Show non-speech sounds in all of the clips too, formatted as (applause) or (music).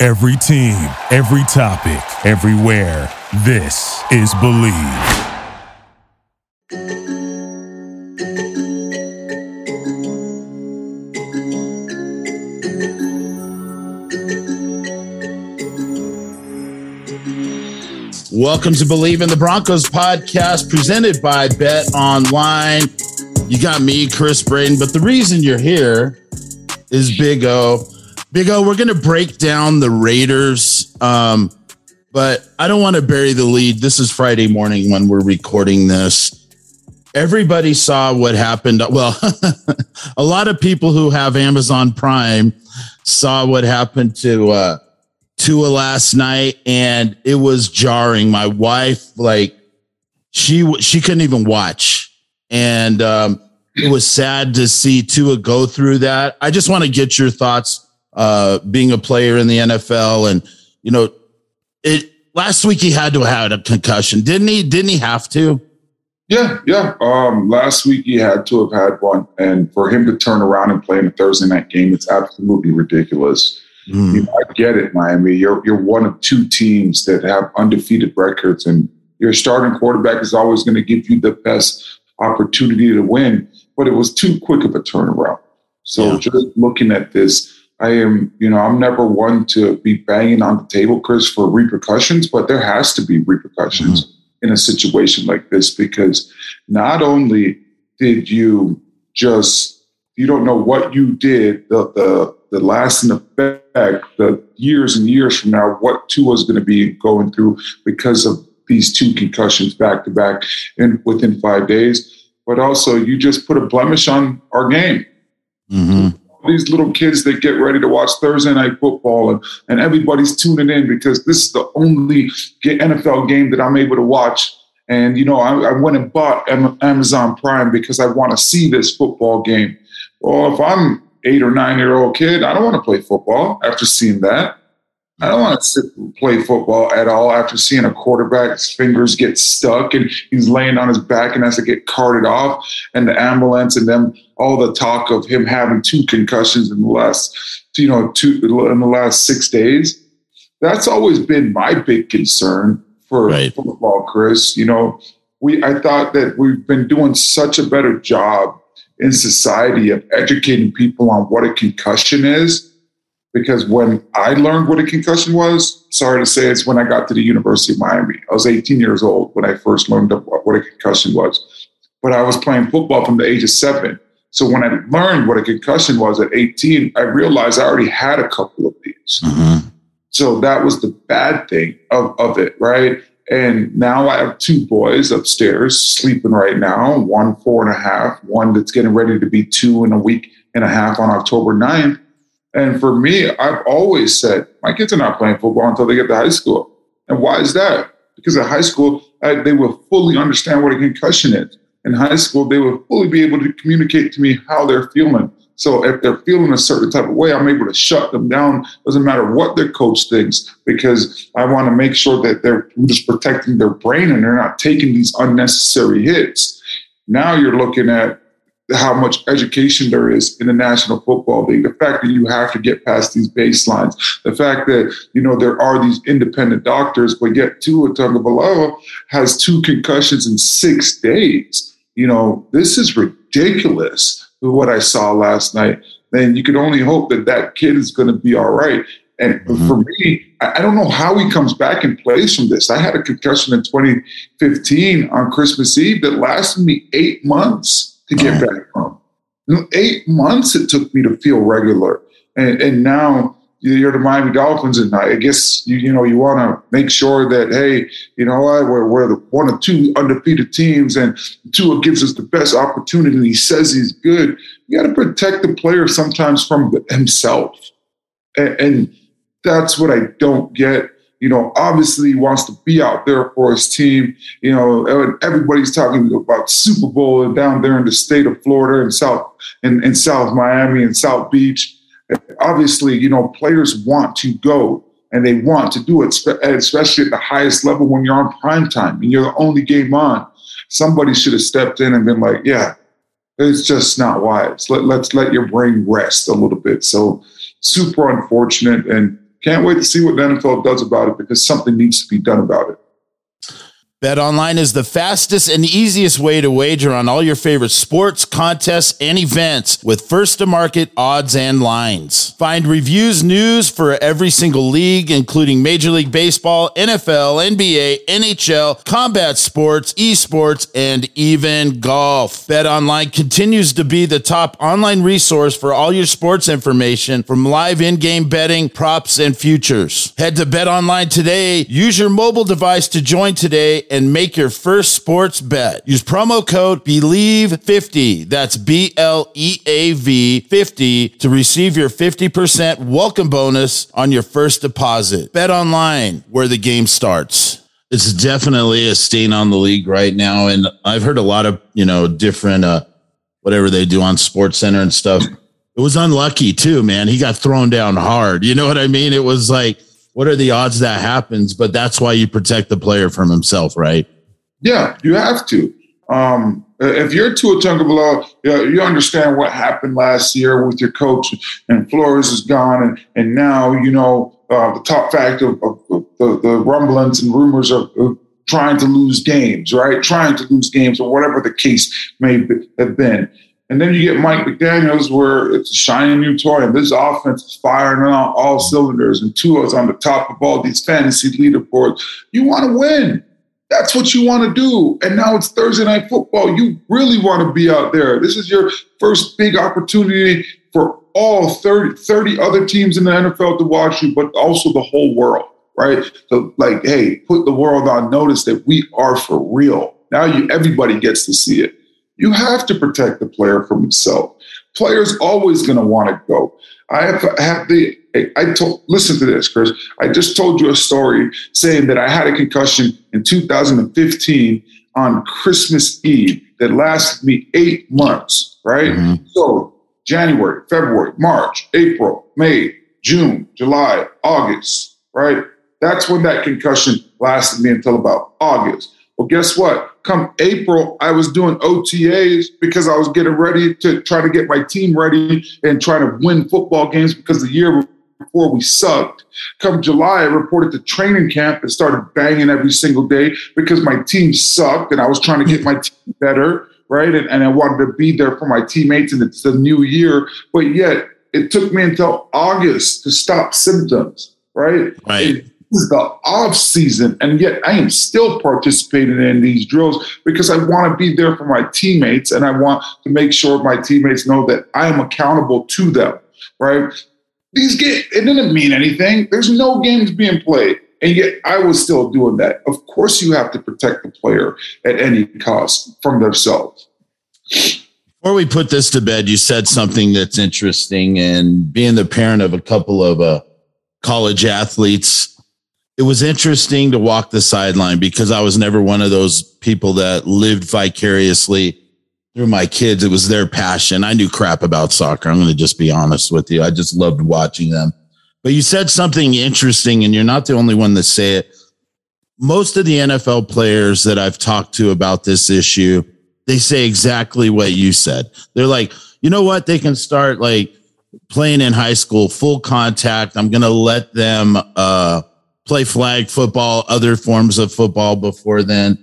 Every team, every topic, everywhere. This is Bleav. Welcome to Bleav in the Broncos podcast presented by Bet Online. You got me, Chris Braden, but the reason you're here is Big O. Big O, we're going to break down the Raiders, um, but I don't want to bury the lead. This is Friday morning when we're recording this. Everybody saw what happened. Well, (laughs) a lot of people who have Amazon Prime saw what happened to uh, Tua last night, and it was jarring. My wife, like, she she couldn't even watch, and um, it was sad to see Tua go through that. I just want to get your thoughts, uh, being a player in the NFL, and you know, it last week he had to have had a concussion, didn't he? Didn't he have to? Yeah, yeah. Um, last week he had to have had one, and for him to turn around and play in a Thursday night game, it's absolutely ridiculous. Mm. You know, I get it, Miami. You're you're one of two teams that have undefeated records, and your starting quarterback is always going to give you the best opportunity to win. But it was too quick of a turnaround. So yeah. just looking at this, I am, you know, I'm never one to be banging on the table, Chris, for repercussions, but there has to be repercussions mm. in a situation like this because not only did you just you don't know what you did the the the lasting effect, the years and years from now, what Tua is going to be going through because of these two concussions back to back and within five days. But also, you just put a blemish on our game. Mm-hmm. These little kids that get ready to watch Thursday night football, and, and everybody's tuning in because this is the only NFL game that I'm able to watch. And, you know, I, I went and bought Amazon Prime because I want to see this football game. Well, if I'm eight or nine year old kid, I don't want to play football after seeing that. I don't want to sit play football at all after seeing a quarterback's fingers get stuck and he's laying on his back and has to get carted off and the ambulance and then all the talk of him having two concussions in the last, you know, two in the last six days. That's always been my big concern for right. football, Chris. You know, we I thought that we've been doing such a better job in society of educating people on what a concussion is. Because when I learned what a concussion was, sorry to say, it's when I got to the University of Miami. I was 18 years old when I first learned what a concussion was. But I was playing football from the age of seven. So when I learned what a concussion was at 18, I realized I already had a couple of these. Mm-hmm. So that was the bad thing of, of it, right? And now I have two boys upstairs sleeping right now, one four and a half, one that's getting ready to be two in a week and a half on October 9th. And for me, I've always said my kids are not playing football until they get to high school. And why is that? Because at high school, I, they will fully understand what a concussion is. In high school, they will fully be able to communicate to me how they're feeling. So if they're feeling a certain type of way, I'm able to shut them down. Doesn't matter what their coach thinks, because I want to make sure that they're just protecting their brain and they're not taking these unnecessary hits. Now you're looking at how much education there is in the National Football League. The fact that you have to get past these baselines. The fact that you know there are these independent doctors, but yet Tua Tagovailoa has two concussions in six days. You know this is ridiculous what I saw last night, then you can only hope that that kid is going to be all right. And mm-hmm. for me, I don't know how he comes back and plays from this. I had a concussion in 2015 on Christmas Eve that lasted me eight months to get back from. Eight months it took me to feel regular. And, and now you're the Miami Dolphins, and I guess you you know you want to make sure that hey, you know what, we're, we're the one of two undefeated teams, and Tua gives us the best opportunity. He says he's good. You got to protect the player sometimes from himself, and, and That's what I don't get. You know, obviously wants to be out there for his team. You know, everybody's talking about Super Bowl down there in the state of Florida and South in South Miami and South Beach. Obviously, you know, players want to go and they want to do it, especially at the highest level when you're on prime time and you're the only game on. Somebody should have stepped in and been like, yeah, it's just not wise. Let, let's let your brain rest a little bit. So super unfortunate and can't wait to see what the NFL does about it because something needs to be done about it. Bet Online is the fastest and easiest way to wager on all your favorite sports, contests, and events with first to market odds and lines. Find reviews, news for every single league, including Major League Baseball, NFL, NBA, NHL, combat sports, esports, and even golf. Bet Online continues to be the top online resource for all your sports information from live in game betting, props, and futures. Head to Bet Online today. Use your mobile device to join today and make your first sports bet. Use promo code BLEAV50. That's B L E A V 50 to receive your 50% welcome bonus on your first deposit. Bet online where the game starts. It's definitely a stain on the league right now. And I've heard a lot of, you know, different, uh, whatever they do on Sports Center and stuff. It was unlucky too, man. He got thrown down hard. You know what I mean? It was like, what are the odds that happens? But that's why you protect the player from himself, right? Yeah, you have to. Um, if you're Tua Tagovailoa, you understand what happened last year with your coach, and Flores is gone, and, and now you know uh, the top fact of, of, of the, the, rumblings and rumors of, of, trying to lose games, right? Trying to lose games, or whatever the case may be, have been. And then you get Mike McDaniels, where it's a shiny new toy, and this offense is firing on all cylinders, and Tua's on the top of all these fantasy leaderboards. You want to win. That's what you want to do. And now it's Thursday night football. You really want to be out there. This is your first big opportunity for all 30, 30 other teams in the NFL to watch you, but also the whole world, right? So, like, hey, put the world on notice that we are for real. Now you everybody gets to see it. You have to protect the player from himself. Players always going to want to go. I have, have the. I told. Listen to this, Chris. I just told you a story saying that I had a concussion in 2015 on Christmas Eve that lasted me eight months. Right. Mm-hmm. So January, February, March, April, May, June, July, August. Right. That's when that concussion lasted me until about August. Well, guess what? Come April, I was doing OTAs because I was getting ready to try to get my team ready and try to win football games because the year before we sucked. Come July, I reported to training camp and started banging every single day because my team sucked and I was trying to get my (laughs) team better, right? And, and I wanted to be there for my teammates and it's the new year. But yet, it took me until August to stop symptoms, right? Right is the off season, and yet I am still participating in these drills because I want to be there for my teammates, and I want to make sure my teammates know that I am accountable to them. Right? These games it didn't mean anything. There's no games being played, and yet I was still doing that. Of course, you have to protect the player at any cost from themselves. Before we put this to bed, you said something that's interesting, and being the parent of a couple of uh, college athletes it was interesting to walk the sideline because I was never one of those people that lived vicariously through my kids. It was their passion. I knew crap about soccer. I'm going to just be honest with you. I just loved watching them. But you said something interesting, and you're not the only one to say it. Most of the NFL players that I've talked to about this issue, they say exactly what you said. They're like, you know what? They can start like playing in high school, full contact. I'm going to let them, uh, play flag football, other forms of football before then.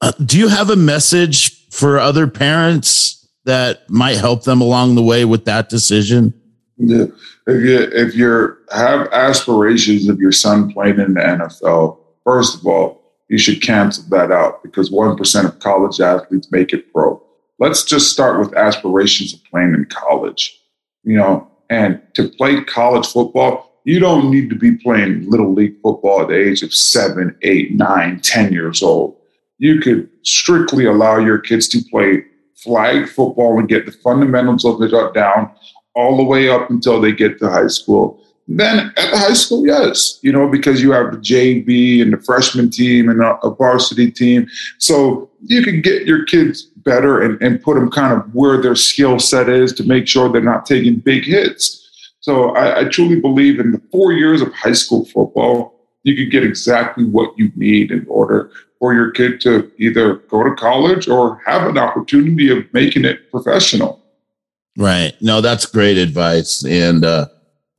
Uh, do you have a message for other parents that might help them along the way with that decision? Yeah. If you if you have aspirations of your son playing in the NFL, first of all, you should cancel that out because one percent of college athletes make it pro. Let's just start with aspirations of playing in college. You know, and to play college football, you don't need to be playing little league football at the age of seven, eight, nine, ten years old. You could strictly allow your kids to play flag football and get the fundamentals of it down all the way up until they get to high school. then at the high school, yes, you know, because you have the JV and the freshman team and a, varsity team. So you can get your kids better and, and put them kind of where their skill set is to make sure they're not taking big hits. So I, I truly believe in the four years of high school football, you can get exactly what you need in order for your kid to either go to college or have an opportunity of making it professional. Right. No, that's great advice. And uh,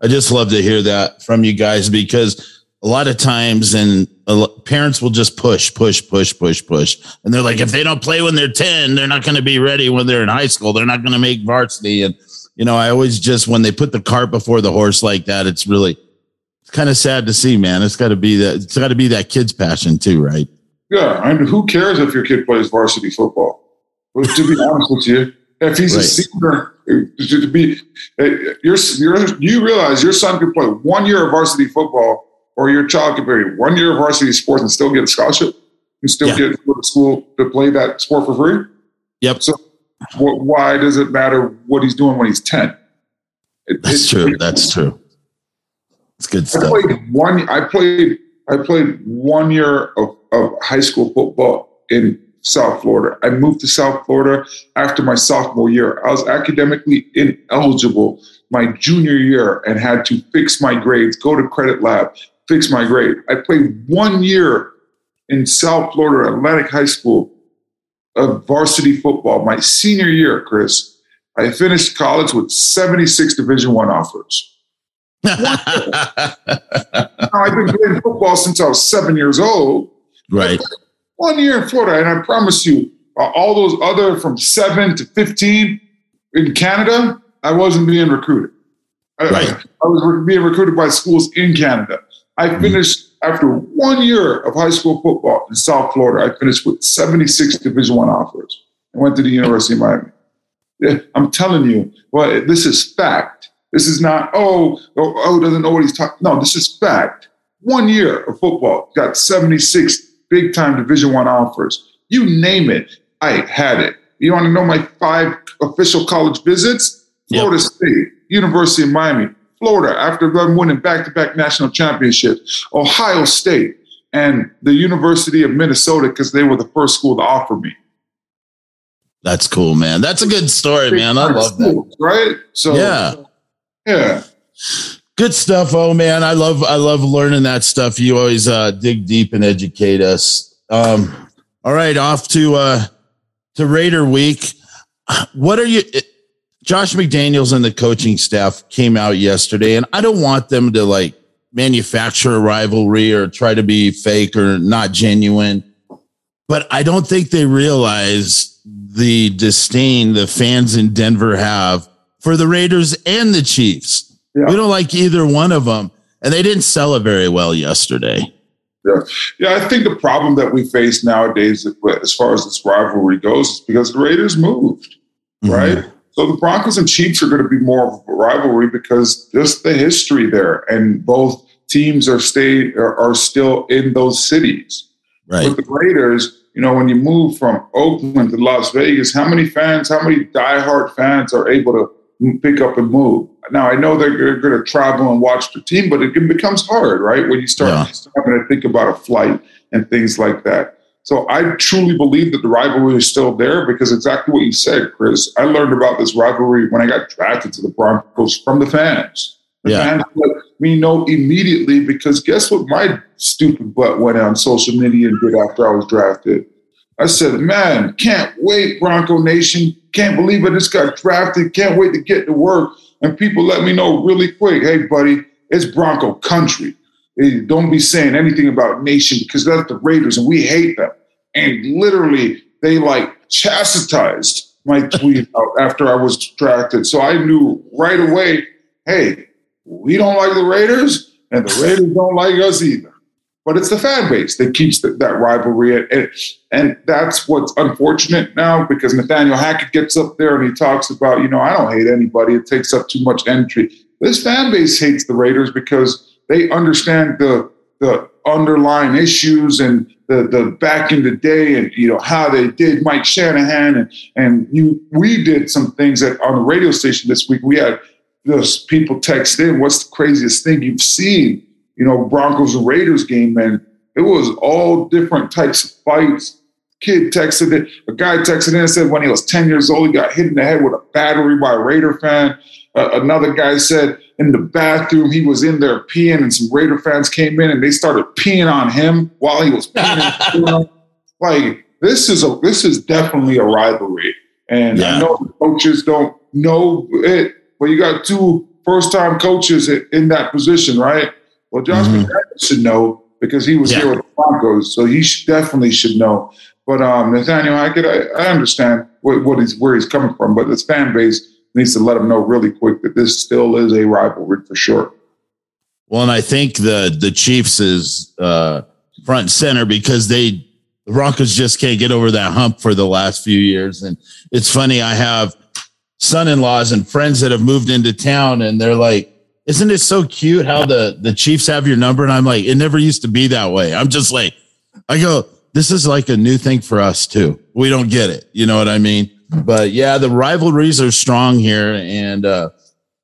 I just love to hear that from you guys because a lot of times and parents will just push, push, push, push, push. And they're like, if they don't play when they're 10, they're not going to be ready when they're in high school. They're not going to make varsity. And, you know, I always just, when they put the cart before the horse like that, it's really, it's kind of sad to see, man. It's got to be that, it's got to be that kid's passion too, right? Yeah. I mean, who cares if your kid plays varsity football? But to be honest with you, if he's right. a senior, to be, eh, you're, you're, realize your son could play one year of varsity football or your child could play one year of varsity sports and still get a scholarship and still yeah. get to the school to play that sport for free. Yep. So why does it matter what he's doing when he's 10? It, That's true. It, That's true. It's good stuff. I played one, I played, I played one year of, of high school football in South Florida. I moved to South Florida after my sophomore year. I was academically ineligible my junior year and had to fix my grades, go to credit lab, fix my grade. I played one year in South Florida Atlantic High School of varsity football. My senior year, Chris, I finished college with 76 Division One offers. (laughs) now, I've been playing football since I was seven years old. Right (laughs) one year in Florida, and I promise you, uh, all those other from seven to fifteen in Canada, I wasn't being recruited. Right. I, I was being recruited by schools in Canada. I mm-hmm. finished. After one year of high school football in South Florida. I finished with seventy six Division One offers. I went to the University of Miami. I'm telling you, well, this is fact. This is not, oh, oh, oh doesn't know what he's talking. No, this is fact. One year of football, got 76 big time Division One offers. You name it, I had it. You want to know my five official college visits? Florida yep. State, University of Miami, Florida, after them winning back to back national championships, Ohio State, and the University of Minnesota because they were the first school to offer me. That's cool, man. That's a good story, man. I love that. Right? So, yeah. Yeah. Good stuff, oh man. I love I love learning that stuff. You always uh, dig deep and educate us. Um, all right, off to uh, to Raider Week. What are you? Josh McDaniels and the coaching staff came out yesterday, and I don't want them to like manufacture a rivalry or try to be fake or not genuine. But I don't think they realize the disdain the fans in Denver have for the Raiders and the Chiefs. Yeah. We don't like either one of them. And they didn't sell it very well yesterday. Yeah. Yeah. I think the problem that we face nowadays, as far as this rivalry goes, is because the Raiders moved, mm-hmm. right? So the Broncos and Chiefs are going to be more of a rivalry because just the history there, and both teams are stay are, are still in those cities. Right. With the Raiders, you know, when you move from Oakland to Las Vegas, how many fans, how many diehard fans are able to pick up and move. Now I know they're going to travel and watch the team, but it becomes hard, right? When you start yeah. having to think about a flight and things like that. So I truly believe that the rivalry is still there because exactly what you said, Chris. I learned about this rivalry when I got drafted to the Broncos from the fans. The yeah. fans let me know immediately because guess what my stupid butt went on social media and did after I was drafted? I said, man, can't wait, Bronco Nation. Can't believe I just got drafted. Can't wait to get to work. And people let me know really quick, hey, buddy, it's Bronco country. Don't be saying anything about nation because that's the Raiders and we hate them. And literally, they like chastised my tweet (laughs) out after I was drafted. So I knew right away, hey, we don't like the Raiders and the Raiders don't like us either but it's the fan base that keeps the, that rivalry. And, and that's what's unfortunate now because Nathaniel Hackett gets up there and he talks about, you know, I don't hate anybody. It takes up too much energy. This fan base hates the Raiders because they understand the the underlying issues and the the back in the day and you know how they did Mike Shanahan and and you we did some things that on the radio station this week. We had those people text in, what's the craziest thing you've seen? You know, Broncos and Raiders game, man. It was all different types of fights. Kid texted it. A guy texted in and said when he was 10 years old, he got hit in the head with a battery by a Raider fan. Uh, another guy said in the bathroom he was in there peeing, and some Raider fans came in and they started peeing on him while he was peeing. (laughs) like this is a this is definitely a rivalry, and yeah. I know coaches don't know it, but you got two first time coaches in that position, right? Well, Josh mm-hmm. should know because he was yeah. here with the Broncos, so he should, definitely should know. But um, Nathaniel Hackett, I, I understand what, what he's where he's coming from, but this fan base needs to let them know really quick that this still is a rivalry for sure. Well, and I think the the Chiefs is uh, front and center because they the Broncos just can't get over that hump for the last few years. And it's funny, I have son-in-laws and friends that have moved into town, and they're like, "Isn't it so cute how the the Chiefs have your number?" And I'm like, "It never used to be that way." I'm just like, I go, "This is like a new thing for us too. We don't get it. You know what I mean?" But yeah, the rivalries are strong here. And, uh,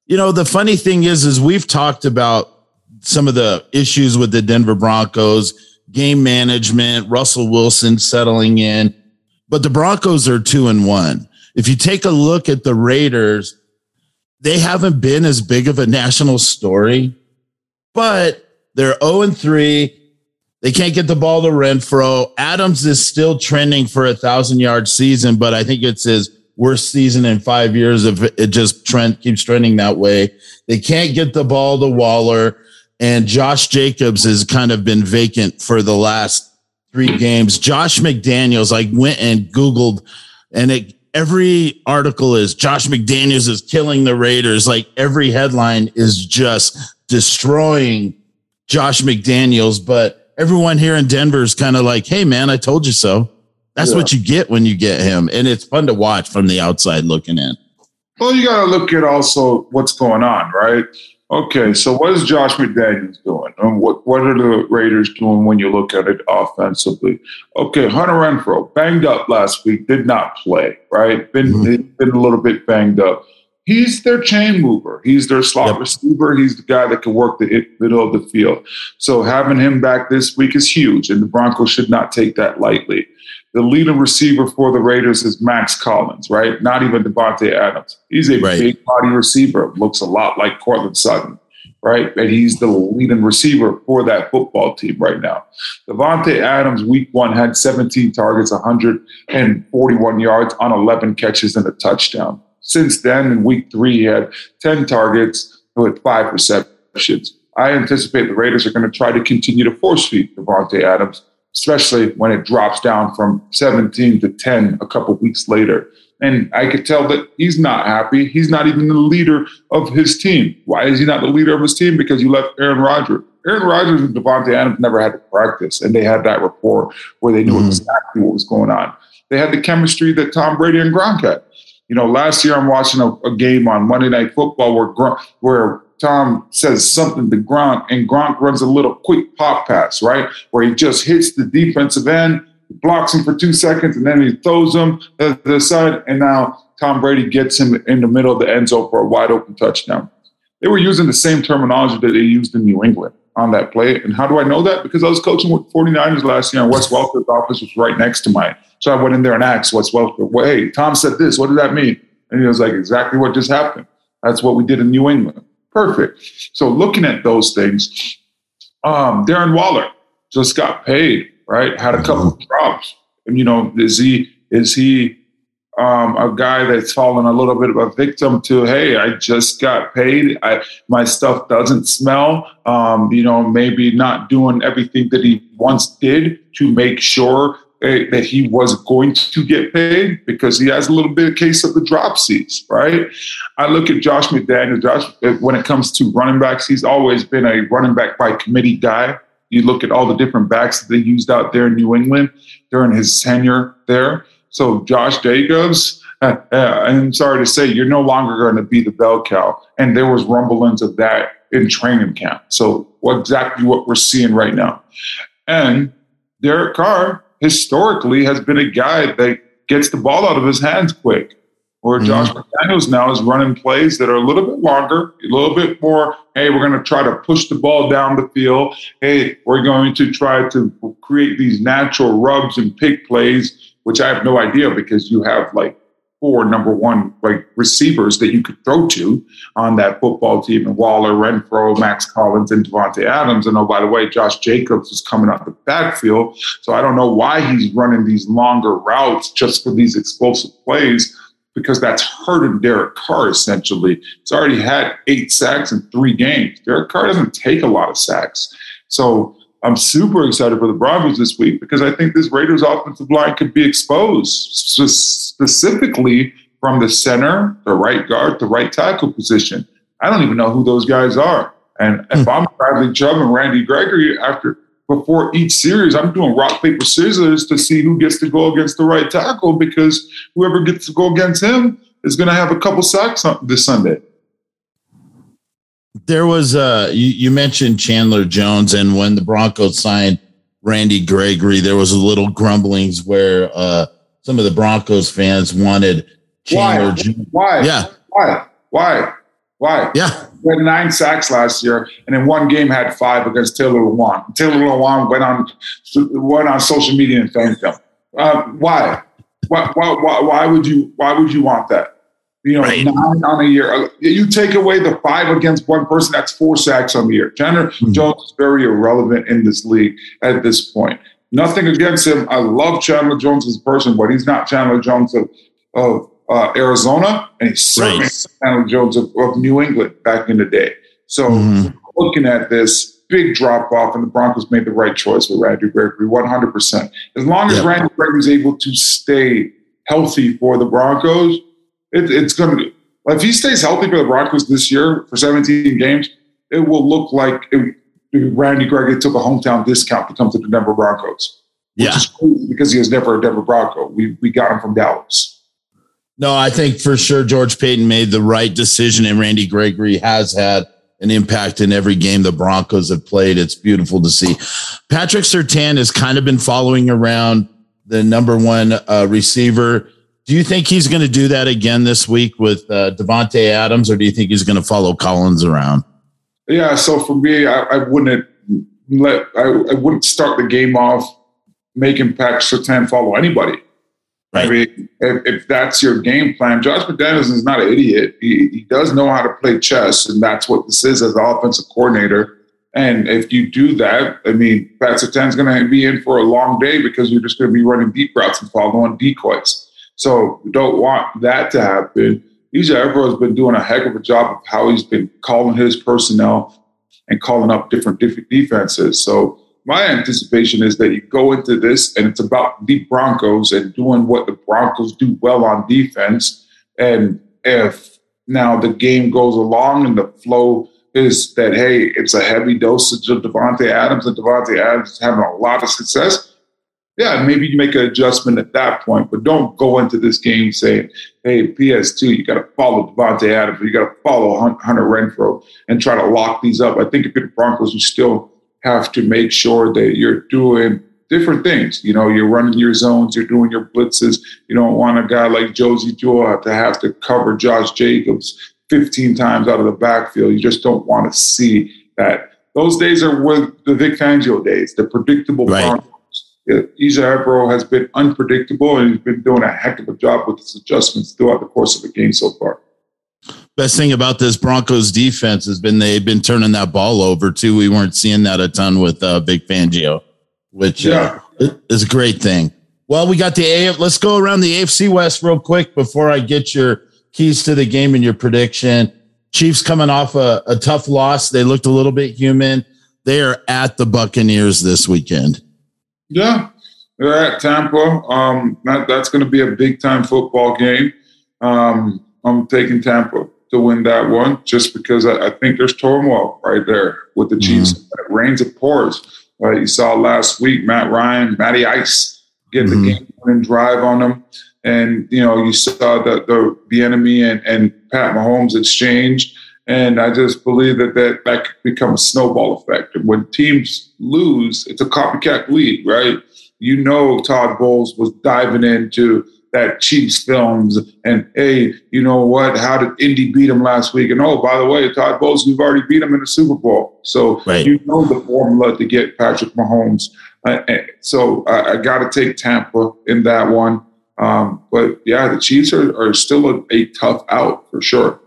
you know, the funny thing is, is we've talked about some of the issues with the Denver Broncos, game management, Russell Wilson settling in, but the Broncos are two and one. If you take a look at the Raiders, they haven't been as big of a national story, but they're 0 and 3. They can't get the ball to Renfrow. Adams is still trending for a thousand yard season, but I think it's his worst season in five years. If it just trend keeps trending that way, they can't get the ball to Waller, and Josh Jacobs has kind of been vacant for the last three games. Josh McDaniels, I went and Googled, and it every article is Josh McDaniels is killing the Raiders. Like every headline is just destroying Josh McDaniels, but everyone here in Denver is kind of like, hey, man, I told you so. That's yeah. what you get when you get him. And it's fun to watch from the outside looking in. Well, you got to look at also what's going on, right? Okay, so what is Josh McDaniels doing? And what, what are the Raiders doing when you look at it offensively? Okay, Hunter Renfrow, banged up last week, did not play, right? Been, mm-hmm. been a little bit banged up he's their chain mover. He's their slot yep. receiver. He's the guy that can work the middle of the field. So having him back this week is huge, and the Broncos should not take that lightly. The leading receiver for the Raiders is Mack Hollins, right? Not even Davante Adams. He's a right. big body receiver. Looks a lot like Courtland Sutton, right? And he's the leading receiver for that football team right now. Davante Adams, week one, had 17 targets, 141 yards on 11 catches and a touchdown. Since then, in week three, he had 10 targets with five receptions. I anticipate the Raiders are going to try to continue to force feed Davante Adams, especially when it drops down from 17 to 10 a couple weeks later. And I could tell that he's not happy. He's not even the leader of his team. Why is he not the leader of his team? Because you left Aaron Rodgers. Aaron Rodgers and Davante Adams never had to practice, and they had that rapport where they knew mm-hmm. exactly what was going on. They had the chemistry that Tom Brady and Gronk had. You know, last year I'm watching a, a game on Monday Night Football where where Tom says something to Gronk, and Gronk runs a little quick pop pass, right, where he just hits the defensive end, blocks him for two seconds, and then he throws him to the side, and now Tom Brady gets him in the middle of the end zone for a wide open touchdown. They were using the same terminology that they used in New England on that play. And how do I know that? Because I was coaching with 49ers last year, and Wes Welker's office was right next to mine. So I went in there and asked what's well, hey, Tom said this. What does that mean? And he was like, exactly what just happened. That's what we did in New England. Perfect. So looking at those things, um, Darren Waller just got paid, right? Had a couple of drops. And, you know, is he, is he, um, a guy that's fallen a little bit of a victim to, hey, I just got paid. I, my stuff doesn't smell. Um, you know, maybe not doing everything that he once did to make sure that he was going to get paid because he has a little bit of case of the dropsies, right? I look at Josh McDaniel. Josh, when it comes to running backs, he's always been a running back by committee guy. You look at all the different backs that they used out there in New England during his tenure there. So Josh Jacobs, uh, uh, I'm sorry to say, you're no longer going to be the bell cow. And there was rumblings of that in training camp. So exactly what we're seeing right now. And Derek Carr historically has been a guy that gets the ball out of his hands quick. Where mm-hmm. Josh McDaniels now is running plays that are a little bit longer, a little bit more. Hey, we're going to try to push the ball down the field. Hey, we're going to try to create these natural rubs and pick plays, which I have no idea because you have like four number one like receivers that you could throw to on that football team and Waller, Renfrow, Mack Hollins, and Davante Adams. And oh, by the way, Josh Jacobs is coming out the backfield. So I don't know why he's running these longer routes just for these explosive plays. Because that's hurting Derek Carr essentially. He's already had eight sacks in three games. Derek Carr doesn't take a lot of sacks. So I'm super excited for the Broncos this week because I think this Raiders offensive line could be exposed specifically from the center, the right guard, the right tackle position. I don't even know who those guys are. And if hmm. I'm Bradley Chubb and Randy Gregory after before each series, I'm doing rock, paper, scissors to see who gets to go against the right tackle because whoever gets to go against him is going to have a couple sacks on this Sunday there was uh you, you, mentioned Chandler Jones and when the Broncos signed Randy Gregory, there was a little grumblings where uh some of the Broncos fans wanted Chandler Why? Jones. Why? Yeah. Why? Why? Why? Yeah. We had nine sacks last year, and in one game had five against Taylor Lewan. Taylor Lewan went on went on social media and thanked them. Uh, why? Why, why? Why? Why would you? Why would you want that? You know, right. nine on a year. You take away the five against one person, that's four sacks on the year. Chandler mm-hmm. Jones is very irrelevant in this league at this point. Nothing against him. I love Chandler Jones as a person, but he's not Chandler Jones of, of uh, Arizona, and he's certainly right. Chandler Jones of, of, New England back in the day. So mm-hmm. looking at this big drop off, and the Broncos made the right choice with Randy Gregory, 100%. As long as yep. Randy Gregory is able to stay healthy for the Broncos – it, it's going to be. If he stays healthy for the Broncos this year for 17 games, it will look like it, Randy Gregory took a hometown discount to come to the Denver Broncos. yeah, because he was never a Denver Bronco. We we got him from Dallas. No, I think for sure George Paton made the right decision, and Randy Gregory has had an impact in every game the Broncos have played. It's beautiful to see. Patrick Surtain has kind of been following around the number one uh, receiver do you think he's going to do that again this week with uh, Davante Adams, or do you think he's going to follow Hollins around? Yeah. So for me, I, I wouldn't let I, I, wouldn't start the game off making Patrick Surtain follow anybody. Right. I mean, if, if, that's your game plan, Josh McDaniels is not an idiot. He, he does know how to play chess, and that's what this is as an offensive coordinator. And if you do that, I mean, Pat Surtain's going to be in for a long day because you're just going to be running deep routes and following decoys. So we don't want that to happen. EJ Evero has been doing a heck of a job of how he's been calling his personnel and calling up different, different defenses. So my anticipation is that you go into this and it's about the Broncos and doing what the Broncos do well on defense. And if now the game goes along and the flow is that, hey, it's a heavy dosage of Davante Adams and Davante Adams is having a lot of success, yeah, maybe you make an adjustment at that point, but don't go into this game saying, hey, PS2, you got to follow Davante Adams, you got to follow Hunter Renfrow and try to lock these up. I think if you're the Broncos, you still have to make sure that you're doing different things. You know, you're running your zones, you're doing your blitzes. You don't want a guy like Josey Jewell to have to cover Josh Jacobs 15 times out of the backfield. You just don't want to see that. Those days are with the Vic Fangio days, the predictable right. Broncos EJ Evero has been unpredictable and he's been doing a heck of a job with his adjustments throughout the course of the game so far. Best thing about this Broncos defense has been they've been turning that ball over too. We weren't seeing that a ton with uh, Vic Fangio, which uh, yeah. uh, is a great thing. Well, we got the AF. Let's go around the AFC West real quick before I get your keys to the game and your prediction. Chiefs coming off a, a tough loss. They looked a little bit human. They are at the Buccaneers this weekend. Yeah, they're at Tampa. Um, that, that's going to be a big time football game. Um, I'm taking Tampa to win that one just because I, I think there's turmoil right there with the Chiefs. Mm-hmm. It rains, it pours. Uh, you saw last week Matt Ryan, Matty Ice get mm-hmm. the game winning drive on them. And, you know, you saw the, the, the enemy and, and Pat Mahomes exchange. And I just believe that, that that could become a snowball effect. And when teams lose, it's a copycat league, right? You know, Todd Bowles was diving into that Chiefs films and hey, you know what? How did Indy beat them last week? And oh, by the way, Todd Bowles, we've already beat them in the Super Bowl. So right. you know the formula to get Patrick Mahomes. Uh, so I, I got to take Tampa in that one. Um, but yeah, the Chiefs are, are still a, a tough out for sure.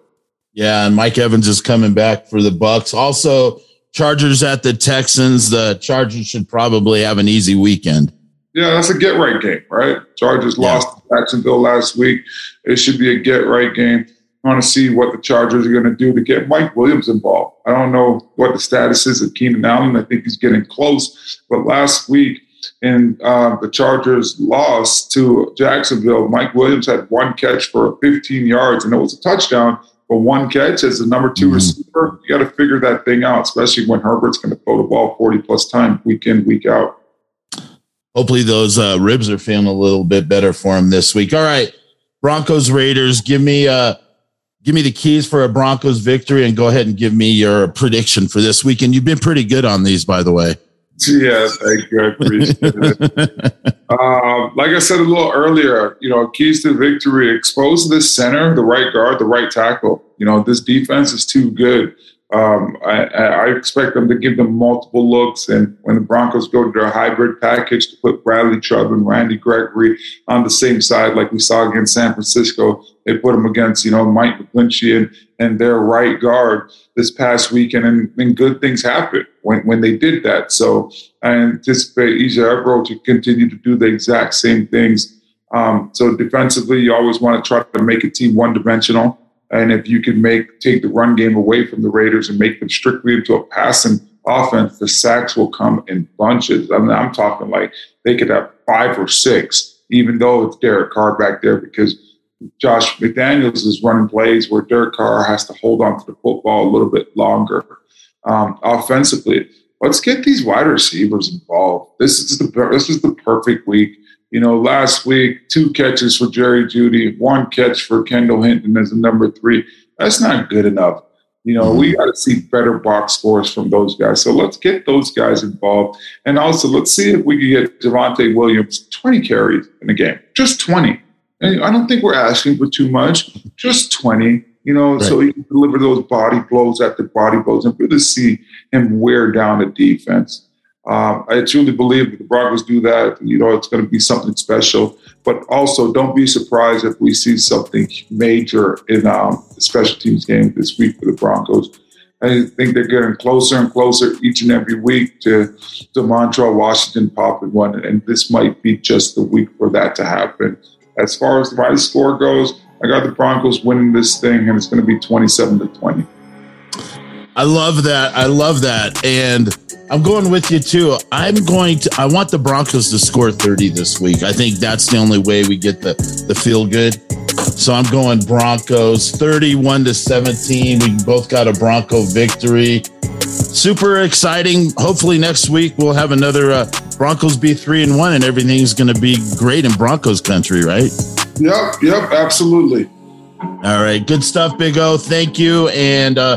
Yeah, and Mike Evans is coming back for the Bucs. Also, Chargers at the Texans. The Chargers should probably have an easy weekend. Yeah, that's a get right game, right? Chargers yeah. lost to Jacksonville last week. It should be a get right game. I want to see what the Chargers are going to do to get Mike Williams involved. I don't know what the status is of Keenan Allen. I think he's getting close. But last week, in uh, the Chargers lost to Jacksonville, Mike Williams had one catch for 15 yards, and it was a touchdown. But one catch as the number 2 mm-hmm. receiver, you got to figure that thing out, especially when Herbert's going to throw the ball 40 plus times week in, week out. Hopefully, those uh, ribs are feeling a little bit better for him this week. All right, Broncos Raiders. Give me uh, give me the keys for a Broncos victory, and go ahead and give me your prediction for this week. And you've been pretty good on these, by the way. Yeah, thank you. I appreciate it. (laughs) um, like I said a little earlier, you know, keys to victory: expose the center, the right guard, the right tackle. You know, this defense is too good. Um, I, I, expect them to give them multiple looks. And when the Broncos go to their hybrid package to put Bradley Chubb and Randy Gregory on the same side, like we saw against San Francisco, they put them against, you know, Mike McGlinchey and, and their right guard this past weekend. And, and good things happened when, when they did that. So I anticipate Ejiro Evero to continue to do the exact same things. Um, so defensively, you always want to try to make a team one dimensional. And if you can make take the run game away from the Raiders and make them strictly into a passing offense, the sacks will come in bunches. I mean, I'm talking like they could have five or six, even though it's Derek Carr back there, because Josh McDaniels is running plays where Derek Carr has to hold on to the football a little bit longer. Um, offensively, let's get these wide receivers involved. This is the this is the perfect week you know, last week, two catches for Jerry Jeudy, one catch for Kendall Hinton as a number three. That's not good enough. You know, we mm-hmm. got to see better box scores from those guys. So let's get those guys involved. And also, let's see if we can get Javonte Williams 20 carries in a game, just 20. And I don't think we're asking for too much, just 20, you know, right. so he can deliver those body blows after body blows and really see him wear down the defense. Um, I truly believe the Broncos do that, you know, it's going to be something special. But also, don't be surprised if we see something major in um, the special teams game this week for the Broncos. I think they're getting closer and closer each and every week to, to Montrell Washington popping one, and this might be just the week for that to happen. As far as my score goes, I got the Broncos winning this thing, and it's going to be 27 to 20. I love that. I love that. And I'm going with you too. I'm going to I want the Broncos to score 30 this week. I think that's the only way we get the the feel good. So I'm going Broncos 31 to 17. We both got a Bronco victory. Super exciting. Hopefully next week we'll have another uh, Broncos be 3 and 1 and everything's going to be great in Broncos country, right? Yep, yep, absolutely. All right, good stuff Big O. Thank you and uh,